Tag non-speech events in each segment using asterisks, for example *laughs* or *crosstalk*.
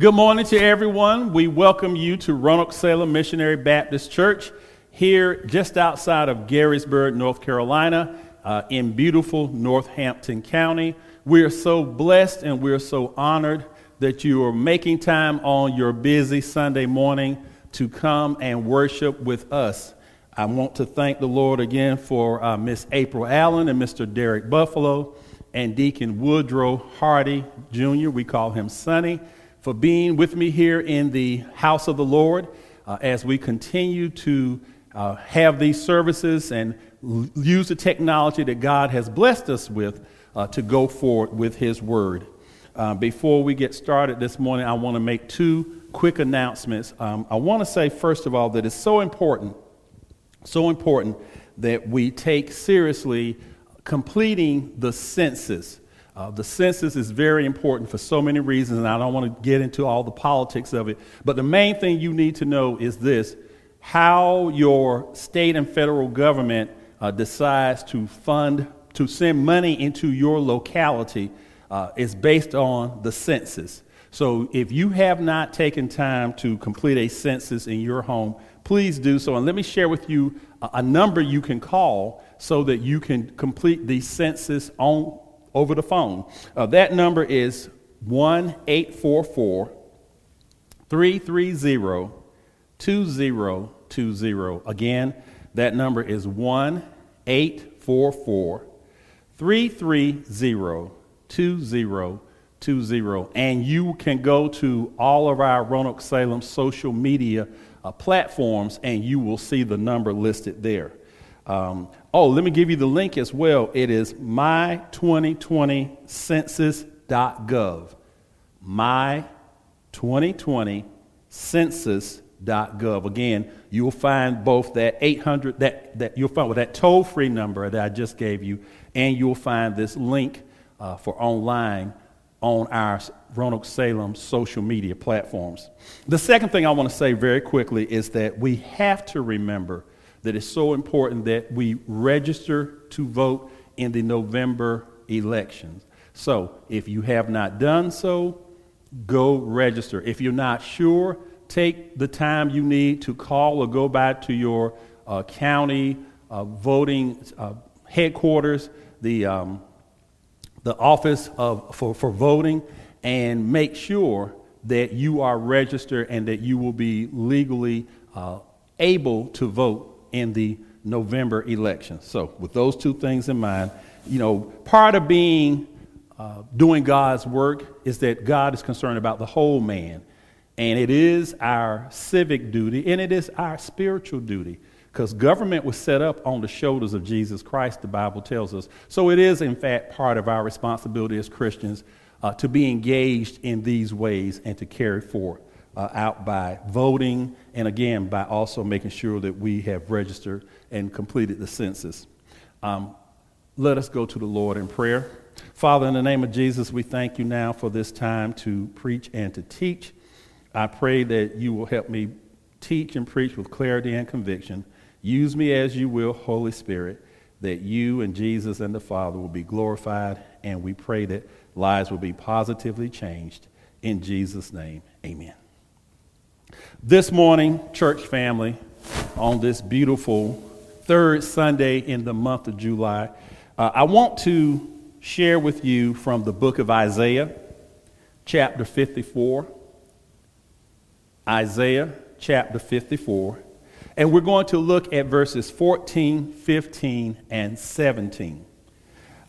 Good morning to everyone. We welcome you to Roanoke Salem Missionary Baptist Church here just outside of Garysburg, North Carolina, uh, in beautiful Northampton County. We are so blessed and we're so honored that you are making time on your busy Sunday morning to come and worship with us. I want to thank the Lord again for uh, Miss April Allen and Mr. Derek Buffalo and Deacon Woodrow Hardy Jr. We call him Sonny for being with me here in the house of the Lord uh, as we continue to uh, have these services and l- use the technology that God has blessed us with uh, to go forward with His Word. Uh, before we get started this morning, I want to make two quick announcements. Um, I want to say, first of all, that it's so important, so important that we take seriously completing the census. Uh, the census is very important for so many reasons, and I don't want to get into all the politics of it. But the main thing you need to know is this how your state and federal government uh, decides to fund, to send money into your locality uh, is based on the census. So if you have not taken time to complete a census in your home, please do so. And let me share with you a, a number you can call so that you can complete the census on over the phone. Uh, that number is 1 844 330 2020. Again, that number is 1 844 330 2020. And you can go to all of our Roanoke Salem social media uh, platforms and you will see the number listed there. Um, oh, let me give you the link as well. It is my2020census.gov. My2020census.gov. Again, you will find both that 800, that, that you'll find with that toll free number that I just gave you, and you'll find this link uh, for online on our Roanoke Salem social media platforms. The second thing I want to say very quickly is that we have to remember that it's so important that we register to vote in the November elections. So if you have not done so, go register. If you're not sure, take the time you need to call or go back to your uh, county uh, voting uh, headquarters, the, um, the office of, for, for voting, and make sure that you are registered and that you will be legally uh, able to vote in the November election. So, with those two things in mind, you know, part of being uh, doing God's work is that God is concerned about the whole man. And it is our civic duty and it is our spiritual duty because government was set up on the shoulders of Jesus Christ, the Bible tells us. So it is, in fact, part of our responsibility as Christians uh, to be engaged in these ways and to carry forth uh, out by voting and again by also making sure that we have registered and completed the census. Um, let us go to the Lord in prayer. Father, in the name of Jesus, we thank you now for this time to preach and to teach. I pray that you will help me teach and preach with clarity and conviction. Use me as you will, Holy Spirit, that you and Jesus and the Father will be glorified, and we pray that lives will be positively changed. In Jesus' name, amen. This morning, church family, on this beautiful third Sunday in the month of July, uh, I want to share with you from the book of Isaiah, chapter 54. Isaiah chapter 54. And we're going to look at verses 14, 15, and 17.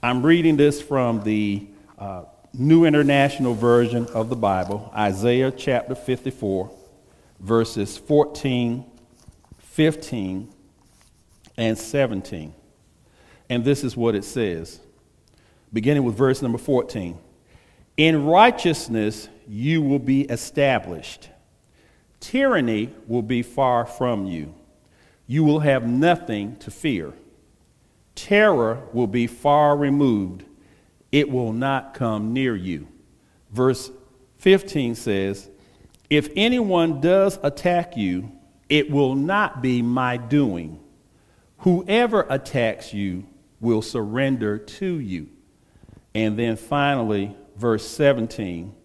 I'm reading this from the uh, New International Version of the Bible, Isaiah chapter 54 verses 14, 15, and 17. And this is what it says, beginning with verse number 14. In righteousness you will be established, tyranny will be far from you. You will have nothing to fear. Terror will be far removed, it will not come near you. Verse 15 says, if anyone does attack you, it will not be my doing. Whoever attacks you will surrender to you. And then finally, verse 17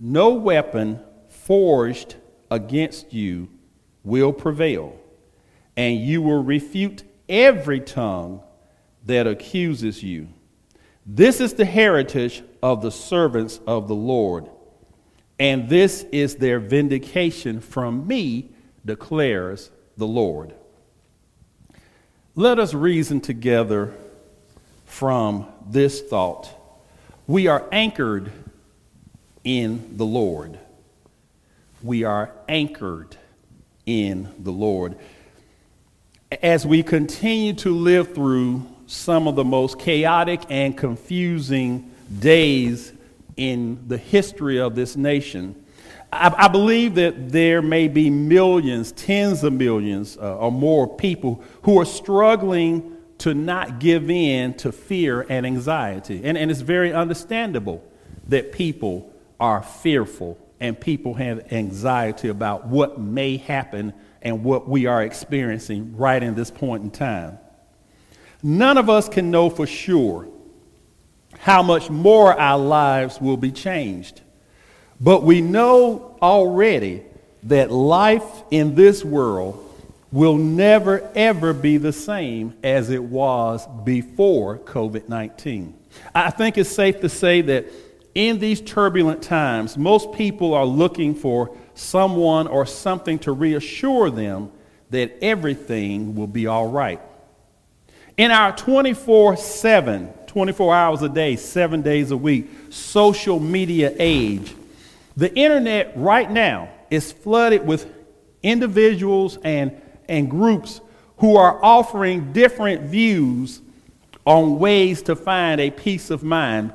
no weapon forged against you will prevail, and you will refute every tongue that accuses you. This is the heritage of the servants of the Lord, and this is their vindication from me, declares the Lord. Let us reason together from this thought. We are anchored in the Lord. We are anchored in the Lord. As we continue to live through some of the most chaotic and confusing days in the history of this nation, I, I believe that there may be millions, tens of millions uh, or more people who are struggling to not give in to fear and anxiety. And, and it's very understandable that people are fearful and people have anxiety about what may happen and what we are experiencing right in this point in time. None of us can know for sure how much more our lives will be changed. But we know already that life in this world will never, ever be the same as it was before COVID 19. I think it's safe to say that in these turbulent times, most people are looking for someone or something to reassure them that everything will be all right. In our 24 7, 24 hours a day, seven days a week, social media age, the internet right now is flooded with individuals and, and groups who are offering different views on ways to find a peace of mind.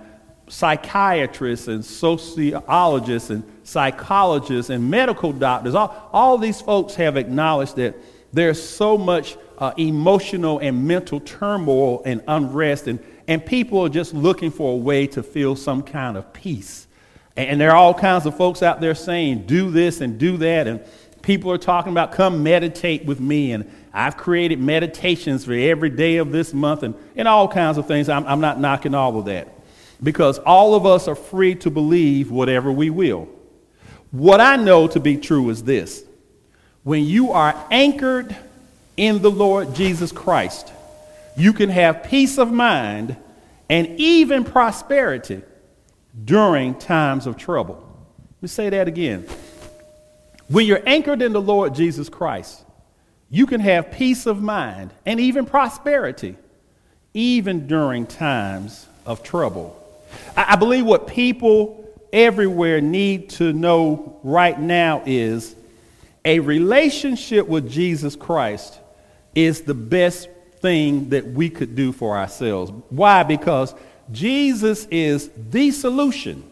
Psychiatrists and sociologists and psychologists and medical doctors, all, all these folks have acknowledged that there's so much uh, emotional and mental turmoil and unrest, and, and people are just looking for a way to feel some kind of peace. And, there are all kinds of folks out there saying, do this and do that, and people are talking about, come meditate with me, and I've created meditations for every day of this month, and, and all kinds of things. I'm, I'm not knocking all of that because all of us are free to believe whatever we will. What I know to be true is this when you are anchored in the Lord Jesus Christ, you can have peace of mind and even prosperity during times of trouble. Let me say that again. When you're anchored in the Lord Jesus Christ, you can have peace of mind and even prosperity, even during times of trouble. I believe what people everywhere need to know right now is a relationship with Jesus Christ is the best thing that we could do for ourselves. Why? Because Jesus is the solution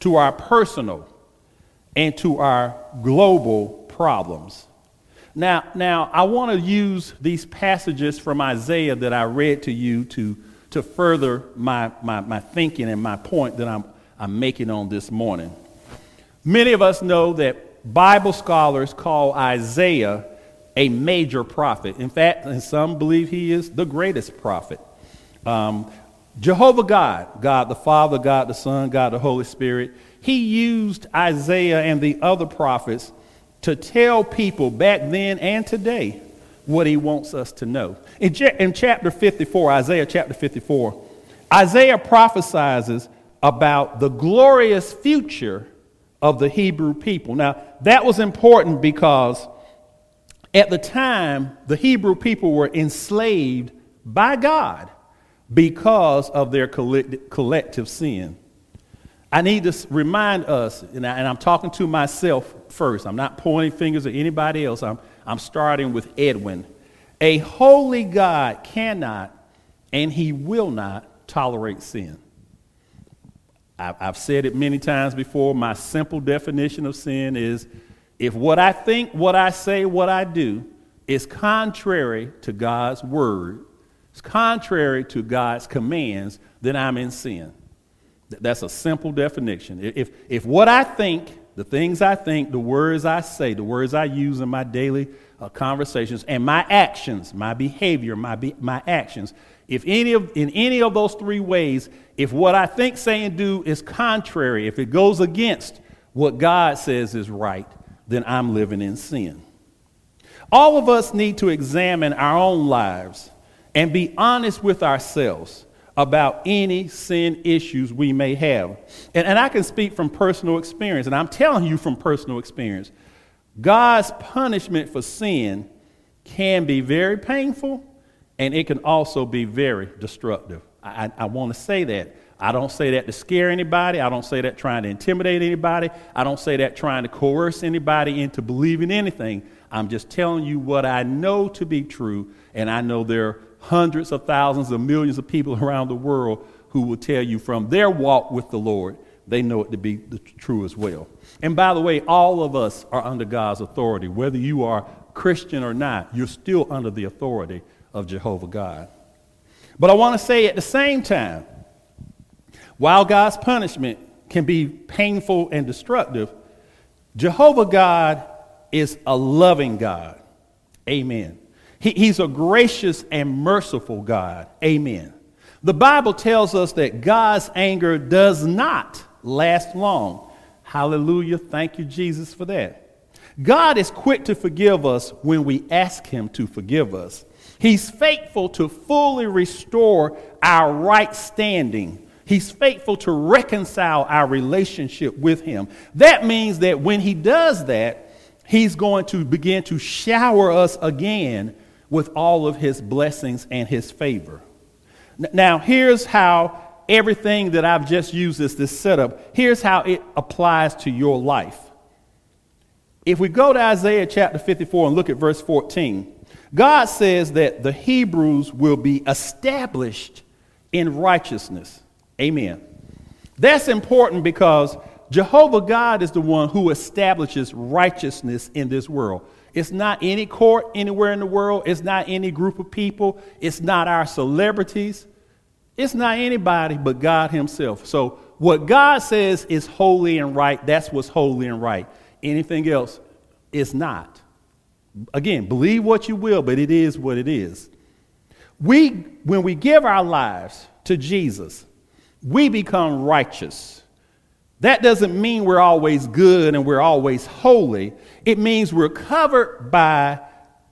to our personal and to our global problems. Now, now I want to use these passages from Isaiah that I read to you to to further my, my, my thinking and my point that I'm, I'm making on this morning. Many of us know that Bible scholars call Isaiah a major prophet. In fact, and some believe he is the greatest prophet. Um, Jehovah God, God the Father, God the Son, God the Holy Spirit, he used Isaiah and the other prophets to tell people back then and today what he wants us to know. In, in chapter 54, Isaiah chapter 54, Isaiah prophesies about the glorious future of the Hebrew people. Now, that was important because at the time, the Hebrew people were enslaved by God because of their collective sin. I need to remind us, and, I, am talking to myself first. I'm not pointing fingers at anybody else. I'm, I'm starting with Edwin. A holy God cannot and he will not tolerate sin. I've said it many times before. My simple definition of sin is if what I think, what I say, what I do is contrary to God's word, it's contrary to God's commands, then I'm in sin. That's a simple definition. If, if what I think, the things I think, the words I say, the words I use in my daily uh, conversations, and my actions, my behavior, my, be, my actions, if any of, in any of those three ways, if what I think, say, and do is contrary, if it goes against what God says is right, then I'm living in sin. All of us need to examine our own lives and be honest with ourselves about any sin issues we may have. And, and I can speak from personal experience, and I'm telling you from personal experience. God's punishment for sin can be very painful, and it can also be very destructive. I, I want to say that. I don't say that to scare anybody. I don't say that trying to intimidate anybody. I don't say that trying to coerce anybody into believing anything. I'm just telling you what I know to be true, and I know there are hundreds of thousands of millions of people *laughs* around the world who will tell you from their walk with the Lord, they know it to be the true as well. And by the way, all of us are under God's authority. Whether you are Christian or not, you're still under the authority of Jehovah God. But I want to say at the same time, while God's punishment can be painful and destructive, Jehovah God is a loving God. Amen. He, he's a gracious and merciful God. Amen. The Bible tells us that God's anger does not last long. Hallelujah. Thank you, Jesus, for that. God is quick to forgive us when we ask Him to forgive us. He's faithful to fully restore our right standing. He's faithful to reconcile our relationship with Him. That means that when He does that, He's going to begin to shower us again with all of His blessings and His favor. Now, here's how everything that I've just used as this setup, here's how it applies to your life. If we go to Isaiah chapter 54 and look at verse 14, God says that the Hebrews will be established in righteousness. Amen. That's important because Jehovah God is the one who establishes righteousness in this world. It's not any court anywhere in the world. It's not any group of people. It's not our celebrities. It's not anybody but God Himself. So, what God says is holy and right, that's what's holy and right. Anything else is not. Again, believe what you will, but it is what it is. We, when we give our lives to Jesus, we become righteous. That doesn't mean we're always good and we're always holy. It means we're covered by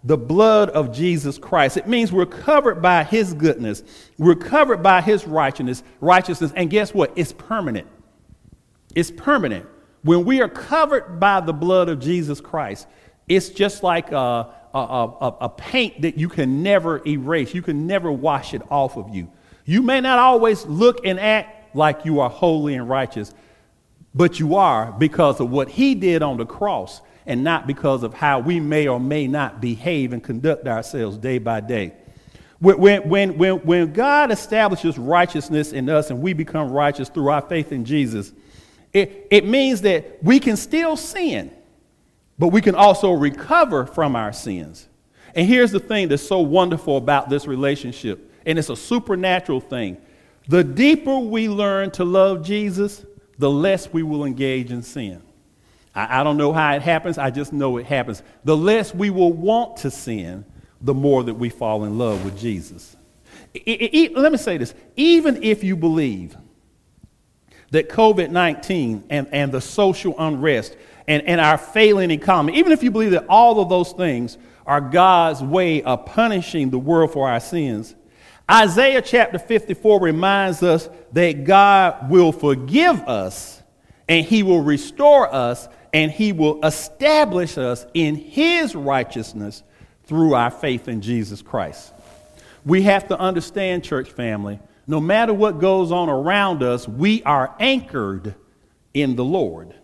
the blood of Jesus Christ. It means we're covered by his goodness. We're covered by his righteousness, righteousness. And guess what? It's permanent. It's permanent. When we are covered by the blood of Jesus Christ, it's just like a, a, a, a, paint that you can never erase. You can never wash it off of you. You may not always look and act like you are holy and righteous, but you are because of what he did on the cross and not because of how we may or may not behave and conduct ourselves day by day. When, when, when, when God establishes righteousness in us and we become righteous through our faith in Jesus, it, it means that we can still sin but we can also recover from our sins. And here's the thing that's so wonderful about this relationship, and it's a supernatural thing. The deeper we learn to love Jesus, the less we will engage in sin. I, I, don't know how it happens, I just know it happens. The less we will want to sin, the more that we fall in love with Jesus. Let me say this even if you believe that COVID 19 and, and the social unrest and, and our failing economy, even if you believe that all of those things are God's way of punishing the world for our sins, Isaiah chapter 54 reminds us that God will forgive us and he will restore us and he will establish us in his righteousness through our faith in Jesus Christ. We have to understand, church family, no matter what goes on around us, we are anchored in the Lord.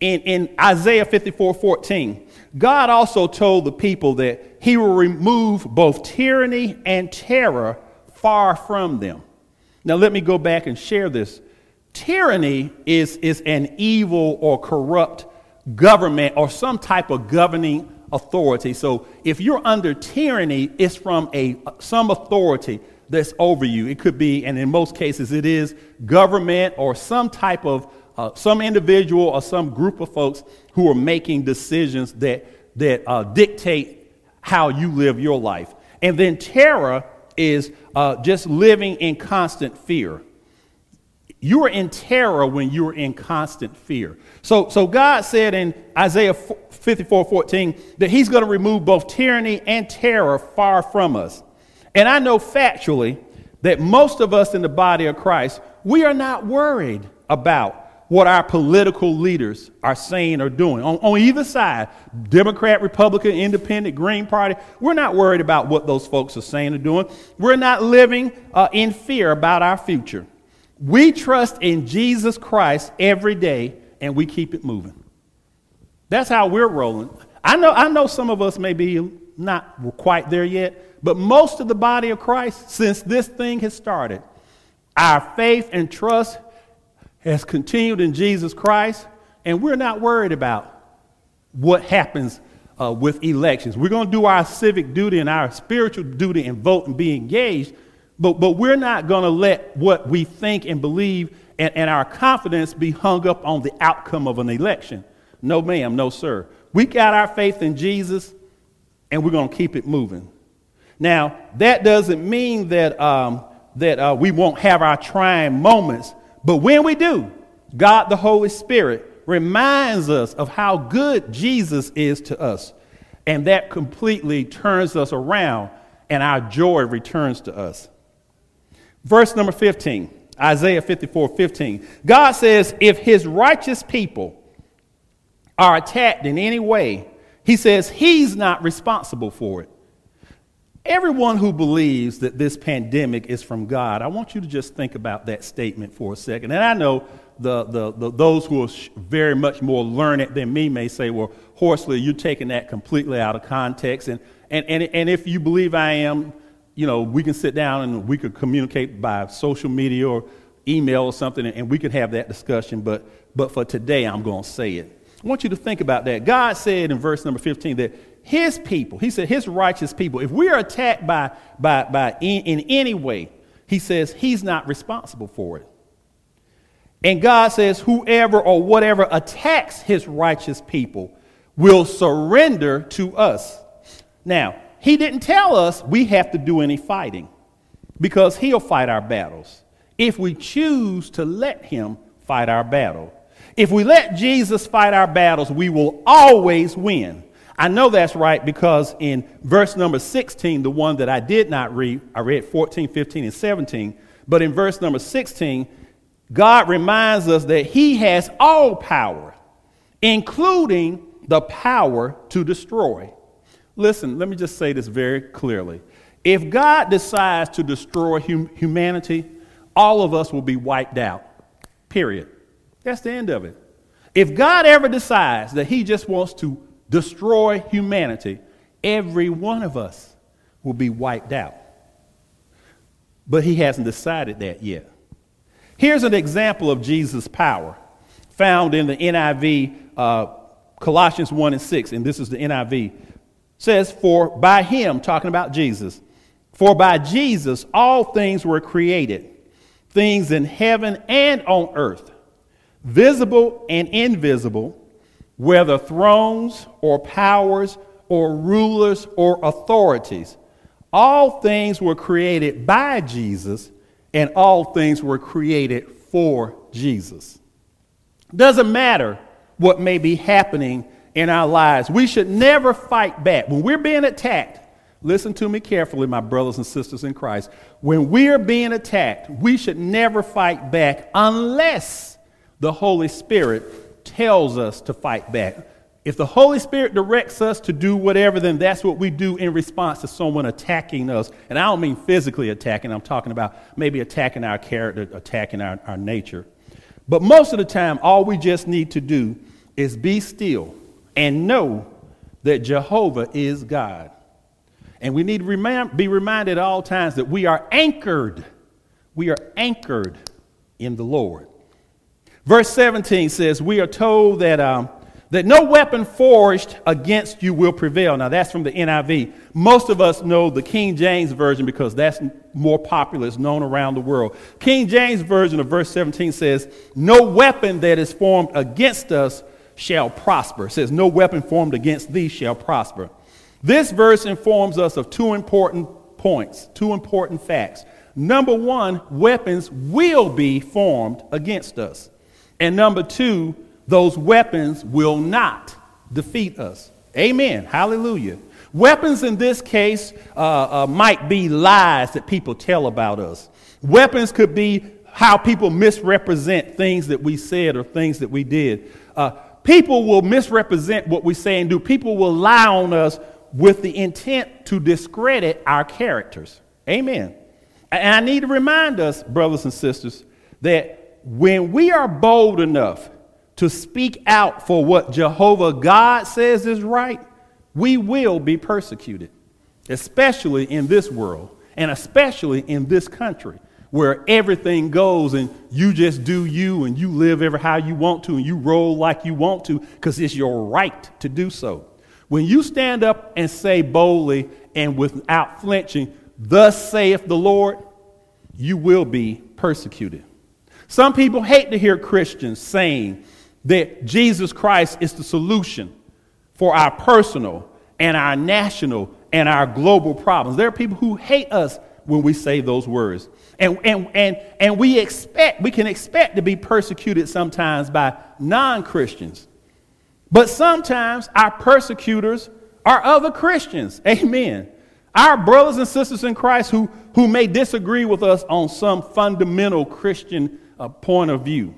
In, in Isaiah 54 14, God also told the people that he will remove both tyranny and terror far from them. Now, let me go back and share this. Tyranny is, is an evil or corrupt government or some type of governing authority. So, if you're under tyranny, it's from a, some authority that's over you. It could be, and in most cases, it is government or some type of uh, some individual or some group of folks who are making decisions that, that uh, dictate how you live your life. And then terror is uh, just living in constant fear. You are in terror when you are in constant fear. So, so God said in Isaiah 54 14 that He's going to remove both tyranny and terror far from us. And I know factually that most of us in the body of Christ, we are not worried about what our political leaders are saying or doing on, on either side Democrat, Republican, Independent, Green Party. We're not worried about what those folks are saying or doing. We're not living uh, in fear about our future. We trust in Jesus Christ every day and we keep it moving. That's how we're rolling. I know, I know some of us may be not quite there yet, but most of the body of Christ, since this thing has started, our faith and trust has continued in Jesus Christ, and we're not worried about what happens uh, with elections. We're going to do our civic duty and our spiritual duty and vote and be engaged, but, but we're not going to let what we think and believe and, and our confidence be hung up on the outcome of an election. No, ma'am, no, sir. We got our faith in Jesus, and we're going to keep it moving. Now, that doesn't mean that, um, that uh, we won't have our trying moments but when we do, God the Holy Spirit reminds us of how good Jesus is to us. And that completely turns us around and our joy returns to us. Verse number 15, Isaiah 54 15. God says, If his righteous people are attacked in any way, he says he's not responsible for it. Everyone who believes that this pandemic is from God, I want you to just think about that statement for a second. And I know the, the, the those who are very much more learned than me may say, well, Horsley, you're taking that completely out of context. And, and, and, and if you believe I am, you know, we can sit down and we could communicate by social media or email or something, and we could have that discussion. But, but for today, I'm going to say it. I want you to think about that. God said in verse number 15 that his people, he said, his righteous people, if we are attacked by, by, by in, in any way, he says he's not responsible for it. And God says, whoever or whatever attacks his righteous people will surrender to us. Now, he didn't tell us we have to do any fighting because he'll fight our battles if we choose to let him fight our battle. If we let Jesus fight our battles, we will always win. I know that's right because in verse number 16, the one that I did not read, I read 14, 15, and 17, but in verse number 16, God reminds us that He has all power, including the power to destroy. Listen, let me just say this very clearly. If God decides to destroy hum- humanity, all of us will be wiped out. Period. That's the end of it. If God ever decides that He just wants to destroy humanity, every one of us will be wiped out. But he hasn't decided that yet. Here's an example of Jesus' power found in the NIV, uh, Colossians 1 and 6, and this is the NIV. says, For by him, talking about Jesus, for by Jesus all things were created, things in heaven and on earth, visible and invisible whether thrones or powers or rulers or authorities. All things were created by Jesus, and all things were created for Jesus. Doesn't matter what may be happening in our lives, we should never fight back. When we're being attacked, listen to me carefully, my brothers and sisters in Christ. When we are being attacked, we should never fight back unless the Holy Spirit tells us to fight back. If the Holy Spirit directs us to do whatever, then that's what we do in response to someone attacking us. And I don't mean physically attacking, I'm talking about maybe attacking our character, attacking our, our nature. But most of the time, all we just need to do is be still and know that Jehovah is God. And we need to remind, be reminded at all times that we are anchored. We are anchored in the Lord. Verse 17 says, We are told that, um, that no weapon forged against you will prevail. Now, that's from the NIV. Most of us know the King James Version because that's more popular, it's known around the world. King James Version of verse 17 says, No weapon that is formed against us shall prosper. It says, No weapon formed against thee shall prosper. This verse informs us of two important points, two important facts. number one, weapons will be formed against us. And number two, those weapons will not defeat us. Amen. Hallelujah. Weapons in this case uh, uh, might be lies that people tell about us. Weapons could be how people misrepresent things that we said or things that we did. Uh, people will misrepresent what we say and do. People will lie on us with the intent to discredit our characters. Amen. And I need to remind us, brothers and sisters, that when we are bold enough to speak out for what Jehovah God says is right, we will be persecuted, especially in this world and especially in this country where everything goes and you just do you and you live ever how you want to and you roll like you want to because it's your right to do so. When you stand up and say boldly and without flinching, Thus saith the Lord, you will be persecuted. Some people hate to hear Christians saying that Jesus Christ is the solution for our personal and our national and our global problems. There are people who hate us when we say those words. And, and, and, and we expect, we can expect to be persecuted sometimes by non Christians. But sometimes our persecutors are other Christians. *laughs* Amen. Our brothers and sisters in Christ who, who may disagree with us on some fundamental Christian uh, point of view.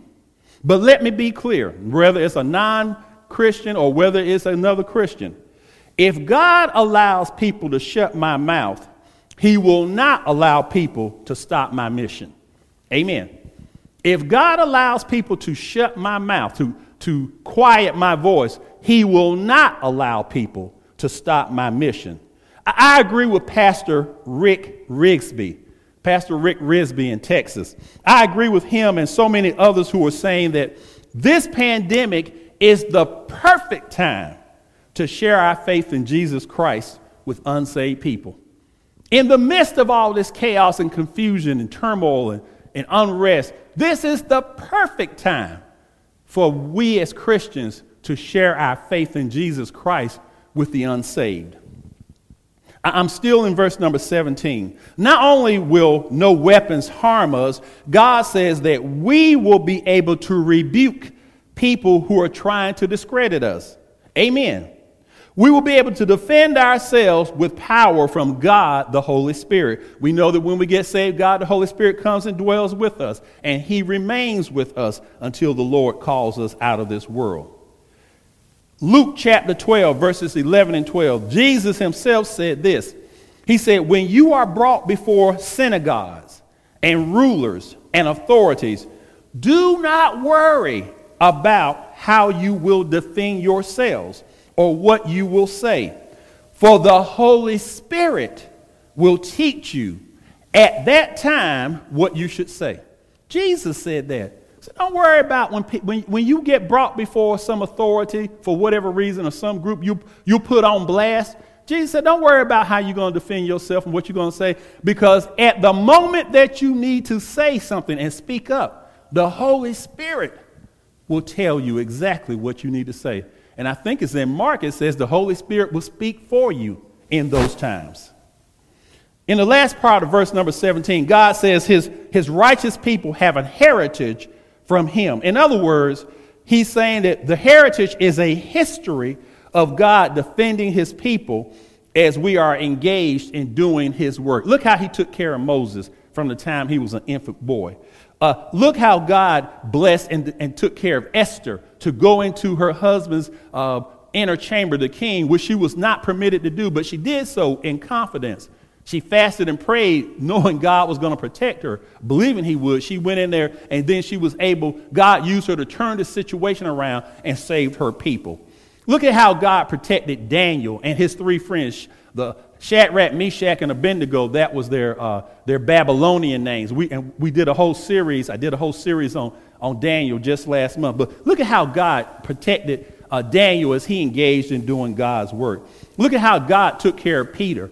But let me be clear whether it's a non Christian or whether it's another Christian, if God allows people to shut my mouth, He will not allow people to stop my mission. Amen. If God allows people to shut my mouth, to, to quiet my voice, He will not allow people to stop my mission. I agree with Pastor Rick Rigsby, Pastor Rick Rigsby in Texas. I agree with him and so many others who are saying that this pandemic is the perfect time to share our faith in Jesus Christ with unsaved people. In the midst of all this chaos and confusion and turmoil and, and unrest, this is the perfect time for we as Christians to share our faith in Jesus Christ with the unsaved. I'm still in verse number 17. Not only will no weapons harm us, God says that we will be able to rebuke people who are trying to discredit us. Amen. We will be able to defend ourselves with power from God, the Holy Spirit. We know that when we get saved, God, the Holy Spirit, comes and dwells with us, and He remains with us until the Lord calls us out of this world. Luke chapter 12, verses 11 and 12, Jesus himself said this. He said, When you are brought before synagogues and rulers and authorities, do not worry about how you will defend yourselves or what you will say, for the Holy Spirit will teach you at that time what you should say. Jesus said that. So don't worry about when, when, when you get brought before some authority for whatever reason or some group you, you put on blast. Jesus said, don't worry about how you're going to defend yourself and what you're going to say, because at the moment that you need to say something and speak up, the Holy Spirit will tell you exactly what you need to say. And I think it's in Mark, it says the Holy Spirit will speak for you in those times. In the last part of verse number 17, God says his, his righteous people have a heritage from him. In other words, he's saying that the heritage is a history of God defending his people as we are engaged in doing his work. Look how he took care of Moses from the time he was an infant boy. Uh, look how God blessed and, and, took care of Esther to go into her husband's uh, inner chamber, the king, which she was not permitted to do, but she did so in confidence. She fasted and prayed, *laughs* knowing God was going to protect her, believing He would. She went in there, and then she was able, God used her to turn the situation around and saved her people. Look at how God protected Daniel and his three friends, the Shadrach, Meshach, and Abednego. That was their, uh, their Babylonian names. We, and we did a whole series. I did a whole series on, on Daniel just last month. But look at how God protected uh, Daniel as he engaged in doing God's work. Look at how God took care of Peter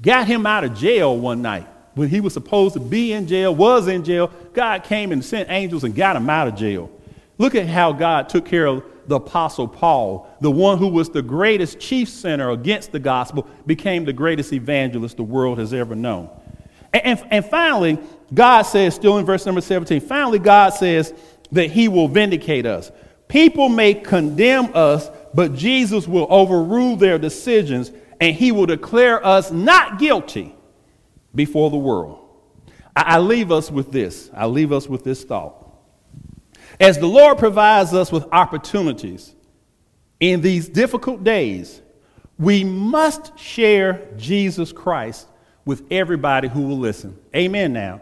got him out of jail one night when he was supposed to be in jail, was in jail. God came and sent angels and got him out of jail. Look at how God took care of the Apostle Paul, the one who was the greatest chief sinner against the gospel, became the greatest evangelist the world has ever known. And, and, and finally, God says, still in verse number 17, finally, God says that He will vindicate us. People may condemn us, but Jesus will overrule their decisions and He will declare us not guilty before the world. I, I leave us with this. I leave us with this thought. As the Lord provides us with opportunities in these difficult days, we must share Jesus Christ with everybody who will listen. Amen now.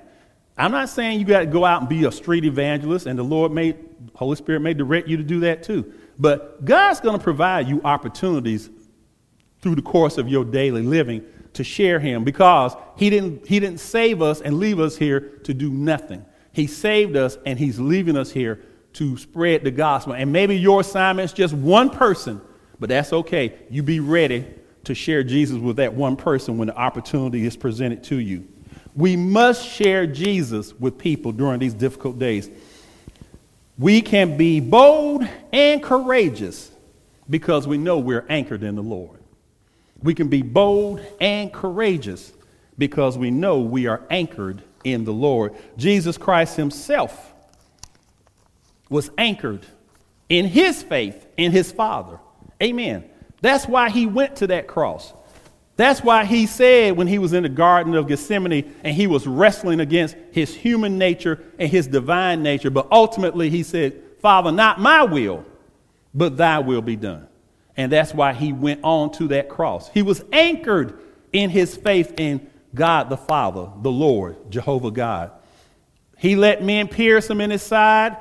I'm not saying you got to go out and be a street evangelist, and the Lord may, Holy Spirit may direct you to do that too. But God's going to provide you opportunities through the course of your daily living to share Him because He didn't, he didn't save us and leave us here to do nothing. He saved us and He's leaving us here to spread the gospel. And maybe your assignment is just one person but that's okay. You be ready to share Jesus with that one person when the opportunity is presented to you. We must share Jesus with people during these difficult days. We can be bold and courageous because we know we're anchored in the Lord. We can be bold and courageous because we know we are anchored in the Lord. Jesus Christ Himself was anchored in His faith in His Father. Amen. That's why he went to that cross. That's why he said when he was in the Garden of Gethsemane and he was wrestling against his human nature and his divine nature, but ultimately he said, Father, not my will, but thy will be done. And that's why he went on to that cross. He was anchored in his faith in God the Father, the Lord, Jehovah God. He let men pierce him in his side,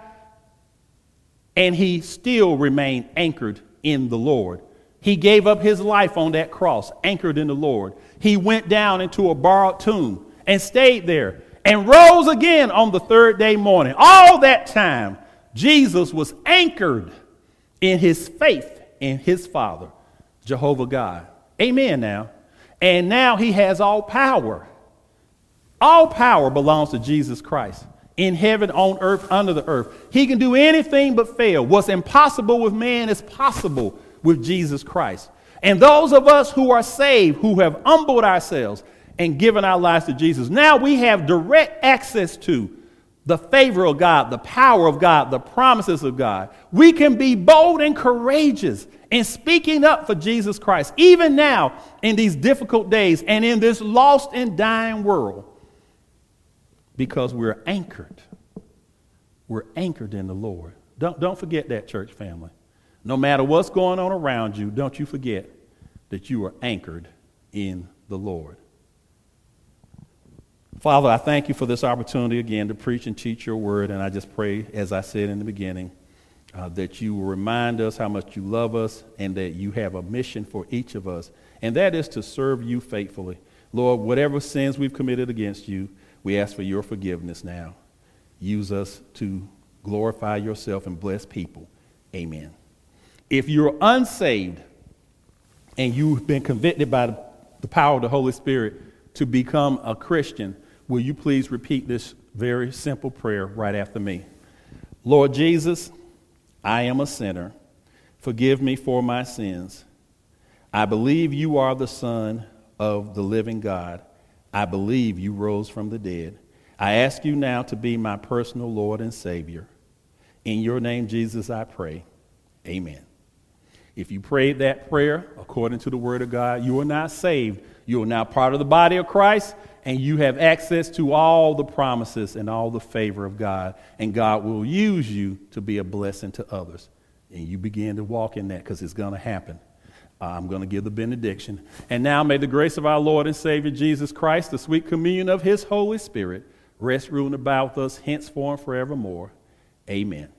and he still remained anchored in the Lord. He gave up his life on that cross, anchored in the Lord. He went down into a borrowed tomb and stayed there and rose again on the third day morning. All that time, Jesus was anchored in his faith in his Father, Jehovah God. Amen now. And now he has all power. All power belongs to Jesus Christ in heaven, on earth, under the earth. He can do anything but fail. What's impossible with man is possible with Jesus Christ. And those of us who are saved, who have humbled ourselves and given our lives to Jesus, now we have direct access to the favor of God, the power of God, the promises of God. We can be bold and courageous in speaking up for Jesus Christ, even now in these difficult days and in this lost and dying world because we're anchored. We're anchored in the Lord. Don't, don't forget that, church family. No matter what's going on around you, don't you forget that you are anchored in the Lord. Father, I thank you for this opportunity again to preach and teach your word. And I just pray, as I said in the beginning, uh, that you will remind us how much you love us and that you have a mission for each of us. And that is to serve you faithfully. Lord, whatever sins we've committed against you, we ask for your forgiveness now. Use us to glorify yourself and bless people. Amen. If you're unsaved and you've been convicted by the power of the Holy Spirit to become a Christian, will you please repeat this very simple prayer right after me? Lord Jesus, I am a sinner. Forgive me for my sins. I believe you are the Son of the living God. I believe you rose from the dead. I ask you now to be my personal Lord and Savior. In your name, Jesus, I pray. Amen. If you prayed that prayer according to the Word of God, you are not saved. You are now part of the body of Christ, and you have access to all the promises and all the favor of God. And God will use you to be a blessing to others. And you begin to walk in that because it's going to happen. I'm going to give the benediction. And now may the grace of our Lord and Savior Jesus Christ, the sweet communion of his Holy Spirit, rest, rule, and us henceforth and forevermore. Amen.